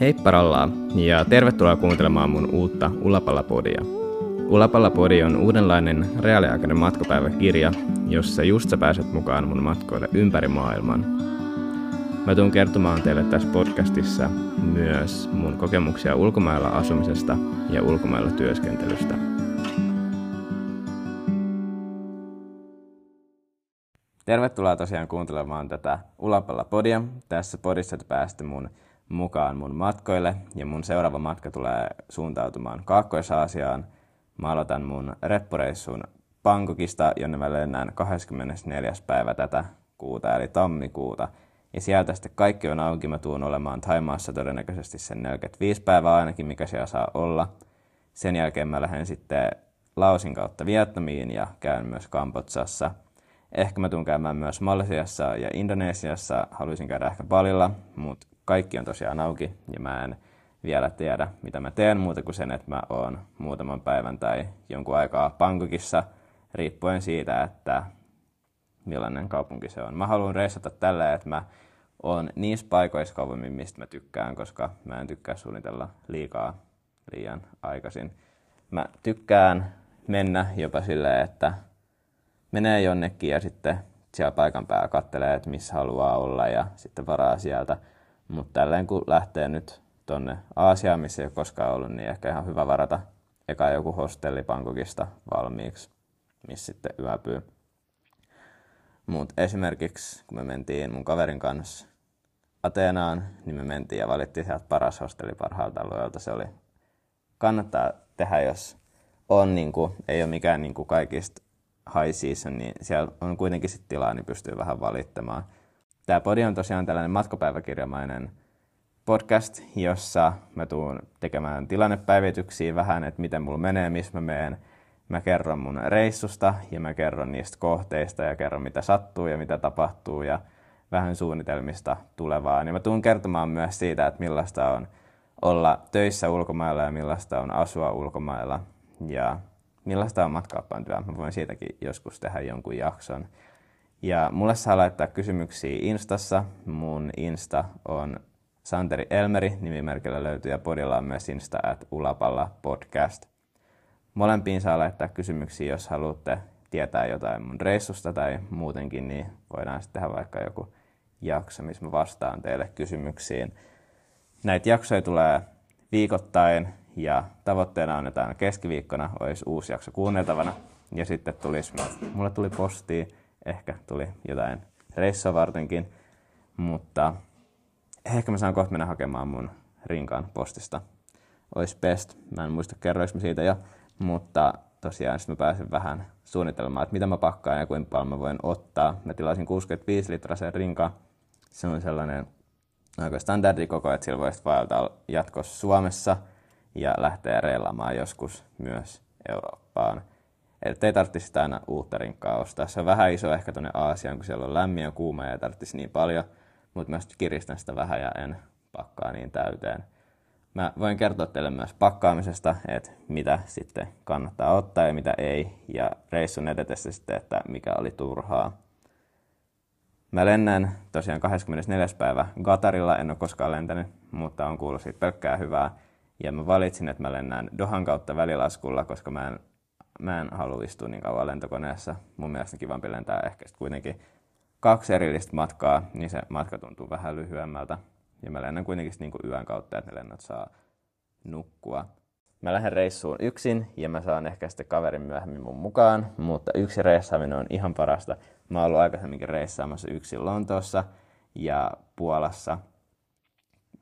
Heippa rallaa ja tervetuloa kuuntelemaan mun uutta Ulapalla-podia. Ulapalla-podi on uudenlainen reaaliaikainen matkapäiväkirja, jossa just sä pääset mukaan mun matkoille ympäri maailman. Mä tuun kertomaan teille tässä podcastissa myös mun kokemuksia ulkomailla asumisesta ja ulkomailla työskentelystä. Tervetuloa tosiaan kuuntelemaan tätä Ulapalla-podia. Tässä podissa te pääsette mun mukaan mun matkoille ja mun seuraava matka tulee suuntautumaan Kaakkois-Aasiaan. Mä aloitan mun reppureissun Bangkokista, jonne mä lennään 24. päivä tätä kuuta, eli tammikuuta. Ja sieltä sitten kaikki on auki. Mä tuun olemaan Taimaassa todennäköisesti sen 45 päivää ainakin, mikä siellä saa olla. Sen jälkeen mä lähden sitten Laosin kautta Vietnamiin ja käyn myös Kambodsassa. Ehkä mä tuun käymään myös Malesiassa ja Indonesiassa. Haluaisin käydä ehkä Balilla, mutta kaikki on tosiaan auki ja mä en vielä tiedä, mitä mä teen muuta kuin sen, että mä oon muutaman päivän tai jonkun aikaa Bangkokissa, riippuen siitä, että millainen kaupunki se on. Mä haluan reissata tällä, että mä oon niissä paikoissa kauemmin, mistä mä tykkään, koska mä en tykkää suunnitella liikaa liian aikaisin. Mä tykkään mennä jopa silleen, että menee jonnekin ja sitten siellä paikan päällä kattelee, että missä haluaa olla ja sitten varaa sieltä – mutta tälleen kun lähtee nyt tonne Aasiaan, missä ei ole koskaan ollut, niin ehkä ihan hyvä varata eka joku hostelli Bangkokista valmiiksi, missä sitten yöpyy. Mutta esimerkiksi kun me mentiin mun kaverin kanssa Ateenaan, niin me mentiin ja valittiin sieltä paras hostelli parhaalta alueelta. Se oli, kannattaa tehdä, jos on, niin kuin, ei ole mikään niin kuin kaikista high season, niin siellä on kuitenkin sit tilaa, niin pystyy vähän valittamaan. Tämä podi on tosiaan tällainen matkapäiväkirjamainen podcast, jossa mä tuun tekemään tilannepäivityksiä vähän, että miten mulla menee, missä mä menen. Mä kerron mun reissusta ja mä kerron niistä kohteista ja kerron mitä sattuu ja mitä tapahtuu ja vähän suunnitelmista tulevaa. Niin mä tuun kertomaan myös siitä, että millaista on olla töissä ulkomailla ja millaista on asua ulkomailla ja millaista on matkaappaantyö. Mä voin siitäkin joskus tehdä jonkun jakson. Ja mulle saa laittaa kysymyksiä Instassa. Mun Insta on Santeri Elmeri, nimimerkillä löytyy, ja podilla on myös Insta at Ulapalla podcast. Molempiin saa laittaa kysymyksiä, jos haluatte tietää jotain mun reissusta tai muutenkin, niin voidaan sitten tehdä vaikka joku jakso, missä mä vastaan teille kysymyksiin. Näitä jaksoja tulee viikoittain ja tavoitteena on, että aina keskiviikkona olisi uusi jakso kuunneltavana. Ja sitten tulisi, mulle tuli postia ehkä tuli jotain reissua vartenkin, mutta ehkä mä saan kohta mennä hakemaan mun rinkaan postista. Ois best, mä en muista kerroinko siitä jo, mutta tosiaan sitten mä pääsen vähän suunnittelemaan, että mitä mä pakkaan ja kuinka paljon mä voin ottaa. Mä tilasin 65 litrasen rinkaan. Se on sellainen aika standardikoko, että sillä voisi vaeltaa jatkossa Suomessa ja lähteä reilaamaan joskus myös Eurooppaan. Että ei tarvitsisi aina uutta rinkkaa ostaa. Se on vähän iso ehkä tuonne Aasiaan, kun siellä on lämmin ja kuuma ja ei tarvitsisi niin paljon. Mutta mä kiristän sitä vähän ja en pakkaa niin täyteen. Mä voin kertoa teille myös pakkaamisesta, että mitä sitten kannattaa ottaa ja mitä ei. Ja reissun edetessä sitten, että mikä oli turhaa. Mä lennän tosiaan 24. päivä Gatarilla, en ole koskaan lentänyt, mutta on kuullut siitä pelkkää hyvää. Ja mä valitsin, että mä lennään Dohan kautta välilaskulla, koska mä en mä en halua istua niin kauan lentokoneessa. Mun mielestä kivampi lentää ehkä sitten kuitenkin kaksi erillistä matkaa, niin se matka tuntuu vähän lyhyemmältä. Ja mä lennän kuitenkin niin kuin yön kautta, että ne lennot saa nukkua. Mä lähden reissuun yksin ja mä saan ehkä sitten kaverin myöhemmin mun mukaan, mutta yksi reissaaminen on ihan parasta. Mä oon ollut aikaisemminkin reissaamassa yksin Lontoossa ja Puolassa,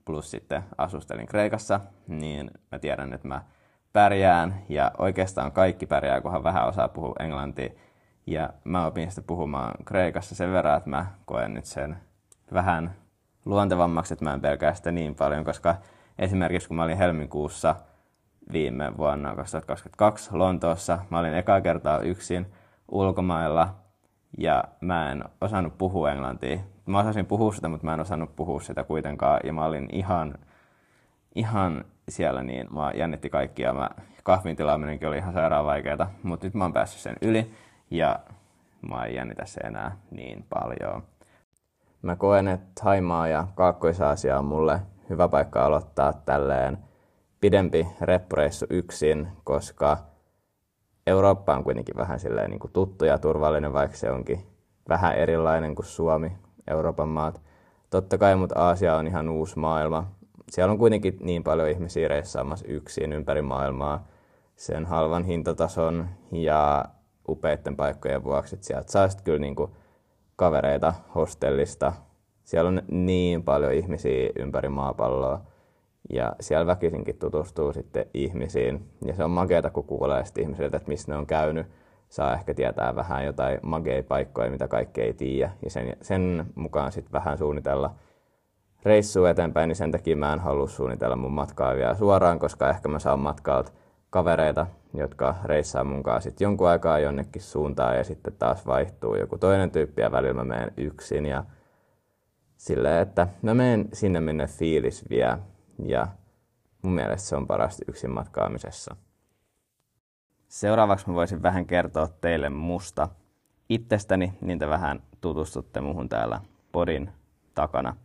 plus sitten asustelin Kreikassa, niin mä tiedän, että mä pärjään ja oikeastaan kaikki pärjää, kunhan vähän osaa puhua englantia. Ja mä opin sitten puhumaan Kreikassa sen verran, että mä koen nyt sen vähän luontevammaksi, että mä en pelkää sitä niin paljon, koska esimerkiksi kun mä olin helmikuussa viime vuonna 2022 Lontoossa, mä olin ekaa kertaa yksin ulkomailla ja mä en osannut puhua englantia. Mä osasin puhua sitä, mutta mä en osannut puhua sitä kuitenkaan ja mä olin ihan, ihan siellä, niin mä jännitti kaikkia. Mä, kahvin tilaaminenkin oli ihan sairaan vaikeaa, mutta nyt mä oon päässyt sen yli ja mä en jännitä se enää niin paljon. Mä koen, että Haimaa ja Kaakkois-Aasia on mulle hyvä paikka aloittaa tälleen pidempi reppureissu yksin, koska Eurooppa on kuitenkin vähän silleen niin kuin tuttu ja turvallinen, vaikka se onkin vähän erilainen kuin Suomi, Euroopan maat. Totta kai, mutta Aasia on ihan uusi maailma. Siellä on kuitenkin niin paljon ihmisiä reissaamassa yksin ympäri maailmaa sen halvan hintatason ja upeiden paikkojen vuoksi, että sieltä saa kyllä niin kuin kavereita hostellista. Siellä on niin paljon ihmisiä ympäri maapalloa ja siellä väkisinkin tutustuu sitten ihmisiin. Ja se on makeata, kun kuulee ihmisiltä, että missä ne on käynyt. Saa ehkä tietää vähän jotain mageja paikkoja, mitä kaikki ei tiedä. Ja sen, sen mukaan sitten vähän suunnitella reissua eteenpäin, niin sen takia mä en halua suunnitella mun matkaa vielä suoraan, koska ehkä mä saan matkalta kavereita, jotka reissaa mun kanssa sitten jonkun aikaa jonnekin suuntaan ja sitten taas vaihtuu joku toinen tyyppi ja välillä mä menen yksin ja silleen, että mä menen sinne minne fiilis vie ja mun mielestä se on parasta yksin matkaamisessa. Seuraavaksi mä voisin vähän kertoa teille musta itsestäni, niin te vähän tutustutte muhun täällä podin takana.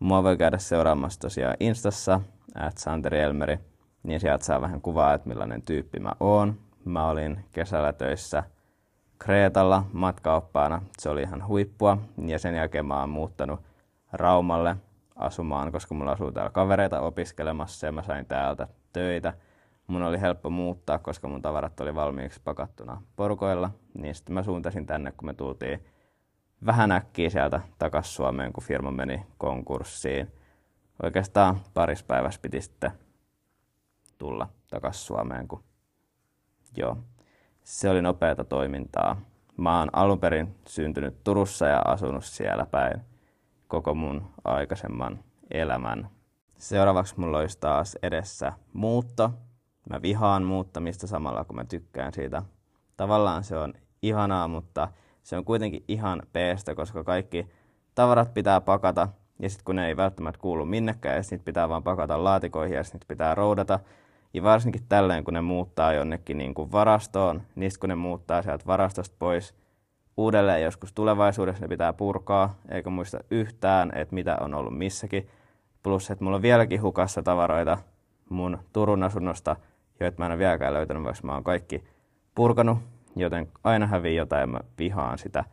Mua voi käydä seuraamassa tosiaan Instassa, at Santeri Elmeri, niin sieltä saa vähän kuvaa, että millainen tyyppi mä oon. Mä olin kesällä töissä Kreetalla matkaoppaana, se oli ihan huippua, ja sen jälkeen mä oon muuttanut Raumalle asumaan, koska mulla asuu täällä kavereita opiskelemassa ja mä sain täältä töitä. Mun oli helppo muuttaa, koska mun tavarat oli valmiiksi pakattuna porukoilla, niin sitten mä suuntasin tänne, kun me tultiin vähän äkkiä sieltä takas Suomeen, kun firma meni konkurssiin. Oikeastaan paris päivässä piti sitten tulla takas Suomeen, kun joo, se oli nopeata toimintaa. Mä oon alun perin syntynyt Turussa ja asunut siellä päin koko mun aikaisemman elämän. Seuraavaksi mulla olisi taas edessä muutto. Mä vihaan muuttamista samalla kun mä tykkään siitä. Tavallaan se on ihanaa, mutta se on kuitenkin ihan peestä, koska kaikki tavarat pitää pakata ja sitten kun ne ei välttämättä kuulu minnekään ja sitten pitää vaan pakata laatikoihin ja sitten pitää roudata. Ja varsinkin tälleen, kun ne muuttaa jonnekin niin kuin varastoon, niin kun ne muuttaa sieltä varastosta pois – uudelleen joskus tulevaisuudessa ne pitää purkaa, eikä muista yhtään, että mitä on ollut missäkin. Plus, että mulla on vieläkin hukassa tavaroita mun Turun asunnosta, joita mä en ole vieläkään löytänyt, vaikka mä oon kaikki purkanut, joten aina hävii jotain mä vihaan sitä.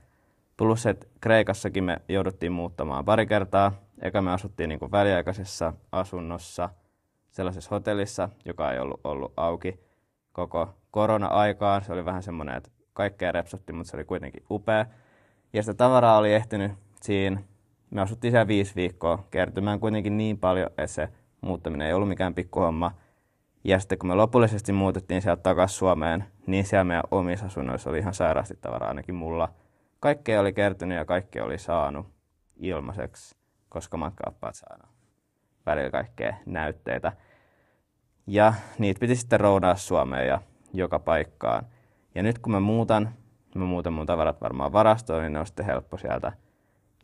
Plus, että Kreikassakin me jouduttiin muuttamaan pari kertaa. Eka me asuttiin niin väliaikaisessa asunnossa, sellaisessa hotellissa, joka ei ollut ollut auki koko korona-aikaan. Se oli vähän semmoinen, että kaikkea repsotti, mutta se oli kuitenkin upea. Ja sitä tavaraa oli ehtinyt siinä, me asuttiin siellä viisi viikkoa kertymään kuitenkin niin paljon, että se muuttaminen ei ollut mikään pikkuhomma. Ja sitten kun me lopullisesti muutettiin sieltä takaisin Suomeen, niin siellä meidän omissa asunnoissa oli ihan sairaasti tavaraa ainakin mulla. Kaikkea oli kertynyt ja kaikkea oli saanut ilmaiseksi, koska matkaappaat saanut välillä kaikkea näytteitä. Ja niitä piti sitten roudaa Suomeen ja joka paikkaan. Ja nyt kun mä muutan, mä muutan mun tavarat varmaan varastoon, niin ne on sitten helppo sieltä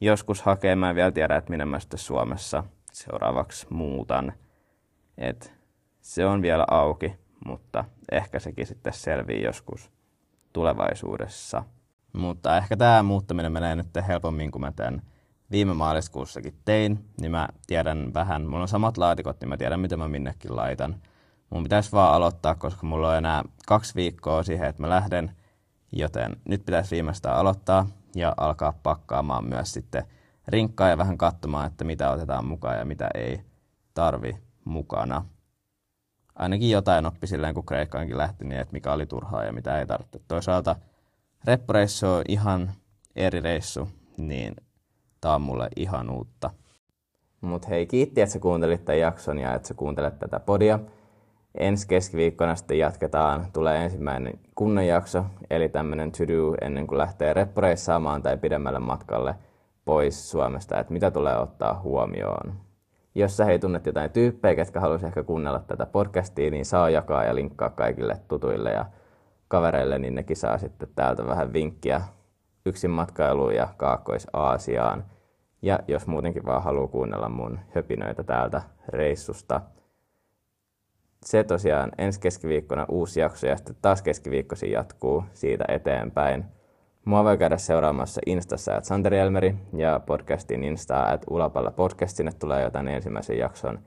joskus hakea. Mä en vielä tiedä, että minne mä sitten Suomessa seuraavaksi muutan. Et se on vielä auki, mutta ehkä sekin sitten selvii joskus tulevaisuudessa. Mutta ehkä tämä muuttaminen menee nyt helpommin kuin mä tämän viime maaliskuussakin tein, niin mä tiedän vähän, mulla on samat laatikot, niin mä tiedän, mitä mä minnekin laitan mun pitäisi vaan aloittaa, koska mulla on enää kaksi viikkoa siihen, että mä lähden, joten nyt pitäisi viimeistään aloittaa ja alkaa pakkaamaan myös sitten rinkkaa ja vähän katsomaan, että mitä otetaan mukaan ja mitä ei tarvi mukana. Ainakin jotain oppi silleen, kun Kreikkaankin lähti, niin että mikä oli turhaa ja mitä ei tarvitse. Toisaalta reppureissu on ihan eri reissu, niin tää on mulle ihan uutta. Mut hei, kiitti, että sä kuuntelit tämän jakson ja että sä kuuntelet tätä podia ensi keskiviikkona sitten jatketaan, tulee ensimmäinen kunnon jakso, eli tämmöinen to-do ennen kuin lähtee reppureissaamaan tai pidemmälle matkalle pois Suomesta, että mitä tulee ottaa huomioon. Jos sä hei tunnet jotain tyyppejä, ketkä haluaisi ehkä kuunnella tätä podcastia, niin saa jakaa ja linkkaa kaikille tutuille ja kavereille, niin nekin saa sitten täältä vähän vinkkiä yksin matkailuun ja Kaakkois-Aasiaan. Ja jos muutenkin vaan haluaa kuunnella mun höpinöitä täältä reissusta – se tosiaan ensi keskiviikkona uusi jakso ja sitten taas keskiviikkosi jatkuu siitä eteenpäin. Mua voi käydä seuraamassa Instassa at Santeri Elmeri ja podcastin Insta at Ulapalla podcast. Sinne tulee jotain ensimmäisen jakson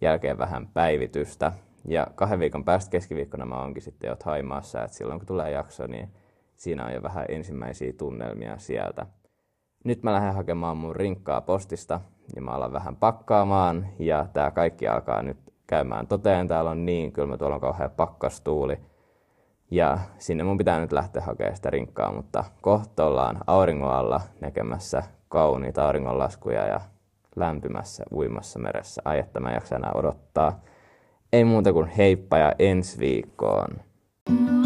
jälkeen vähän päivitystä. Ja kahden viikon päästä keskiviikkona mä oonkin sitten jo Haimaassa, että silloin kun tulee jakso, niin siinä on jo vähän ensimmäisiä tunnelmia sieltä. Nyt mä lähden hakemaan mun rinkkaa postista ja mä alan vähän pakkaamaan ja tää kaikki alkaa nyt käymään toteen. Täällä on niin kylmä, tuolla on kauhean pakkastuuli. Ja sinne mun pitää nyt lähteä hakemaan sitä rinkkaa, mutta kohta ollaan auringon alla näkemässä kauniita auringonlaskuja ja lämpimässä uimassa meressä. Ai että mä jaksan enää odottaa. Ei muuta kuin heippa ja ensi viikkoon. Mm.